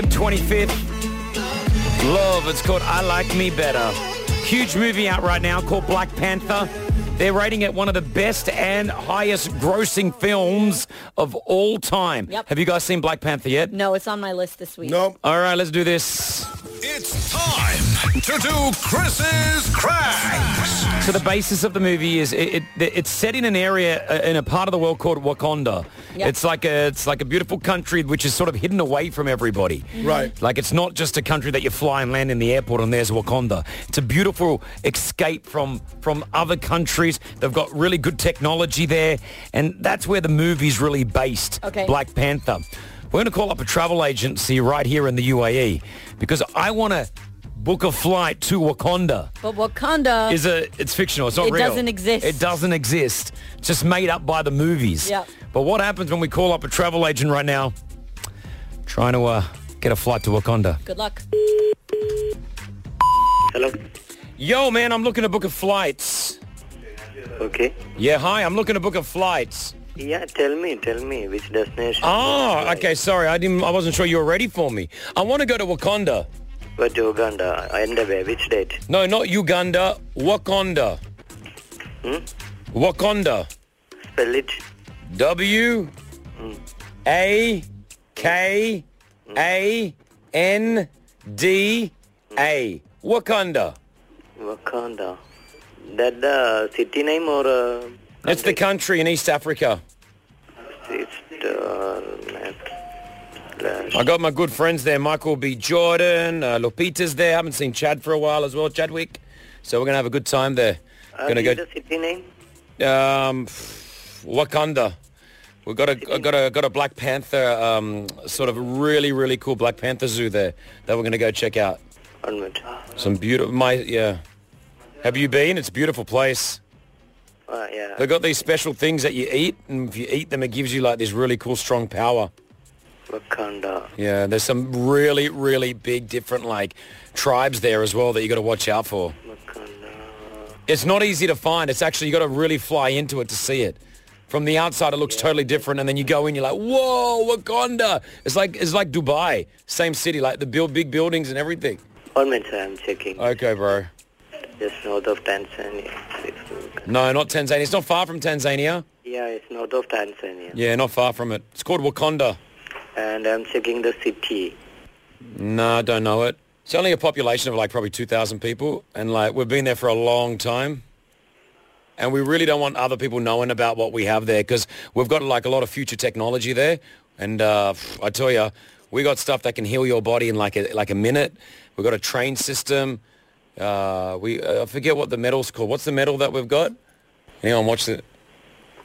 25th. Love, it's called I Like Me Better. Huge movie out right now called Black Panther. They're rating it one of the best and highest grossing films of all time. Yep. Have you guys seen Black Panther yet? No, it's on my list this week. Nope. All right, let's do this. It's time to do Kris's Cracks. So the basis of the movie is it, it it's set in an area uh, in a part of the world called Wakanda. Yep. It's like a it's like a beautiful country which is sort of hidden away from everybody. Right. Like it's not just a country that you fly and land in the airport and there's Wakanda. It's a beautiful escape from from other countries. They've got really good technology there and that's where the movie's really based. Okay. Black Panther. We're going to call up a travel agency right here in the UAE because I want to book a flight to Wakanda But Wakanda, is a it's fictional. It's not It real. It doesn't exist. It doesn't exist. It's just made up by the movies. Yep. But what happens when we call up a travel agent right now, trying to uh, get a flight to Wakanda? good luck. Hello. Yo, man, I'm looking to book a flight. Okay. Yeah, hi, I'm looking to book a flight. Yeah, tell me, tell me which destination. Oh, okay, sorry, I didn't. I wasn't sure you were ready for me. I want to go to Wakanda. But Uganda, and where? Which date? No, not Uganda. Wakanda. Hmm? Wakanda. Spell it. W A K A N D A. Wakanda. Wakanda. That the city name or uh, It's the country in East Africa. it's map. Slash. I got my good friends there. Michael B. Jordan, uh, Lupita's there. haven't seen Chad for a while as well, Chadwick. So we're gonna have a good time there. Uh, gonna is go the city name? um, Wakanda. We've got a got a got a Black Panther um, sort of really really cool Black Panther zoo there that we're gonna go check out. Some beautiful my yeah. Have you been? It's a beautiful place. Uh, yeah. They've got these special things that you eat, and if you eat them, it gives you like this really cool, strong power. Wakanda. Yeah, there's some really, really big, different like tribes there as well that you got to watch out for. Wakanda. It's not easy to find. It's actually you got to really fly into it to see it. From the outside, it looks totally different, and then you go in, you're like, "Whoa, Wakanda!" It's like it's like Dubai, same city, like the build big buildings and everything. One minute, I'm checking. Okay, bro. Just north of Tanzania. No, not Tanzania. It's not far from Tanzania. Yeah, it's north of Tanzania. Yeah, not far from it. It's called Wakanda. And I'm checking the city. No, I don't know it. It's only a population of like probably 2,000 people. And like we've been there for a long time. And we really don't want other people knowing about what we have there because we've got like a lot of future technology there. And uh, I tell you, we got stuff that can heal your body in like a, like a minute. We've got a train system. Uh, we uh, I forget what the metal's called. What's the metal that we've got? Anyone watch it?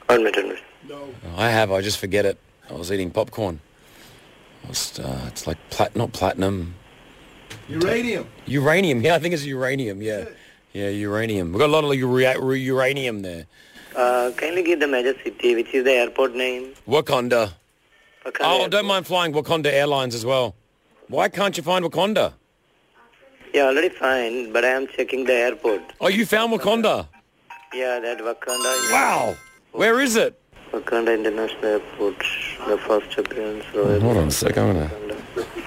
One minute, one minute. No. I have. I just forget it. I was eating popcorn. It's, uh, it's like plat, not platinum. Uranium. Uranium, yeah, I think it's uranium, yeah. Yeah, uranium. We've got a lot of ura- uranium there. Uh, kindly give the major city, which is the airport name. Wakanda. Wakanda Oh, Airport. don't mind flying Wakanda Airlines as well. Why can't you find Wakanda? Yeah, already fine, but I am checking the airport. Oh, you found Wakanda. Yeah, that Wakanda. Wow. Where is it? Wakanda International Airport, the first appearance. So Hold on a sec, I'm gonna... Wakanda.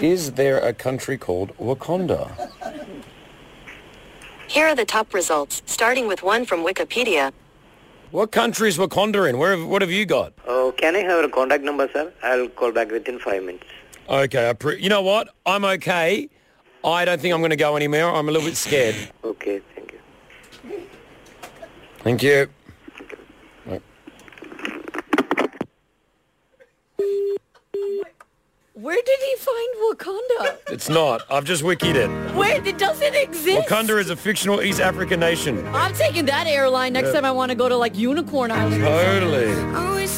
Is there a country called Wakanda? Here are the top results, starting with one from Wikipedia. What country is Wakanda in? Where what have you got? Oh, can I have a contact number, sir? I'll call back within five minutes. Okay, I pre- you know what? I'm okay. I don't think I'm going to go anywhere. I'm a little bit scared. Okay, thank you. Thank you. Where did he find Wakanda? It's not. I've just wikied it. Where it doesn't exist? Wakanda is a fictional East African nation. I'm taking that airline next time I want to go to like Unicorn Island. Totally. Oh, Always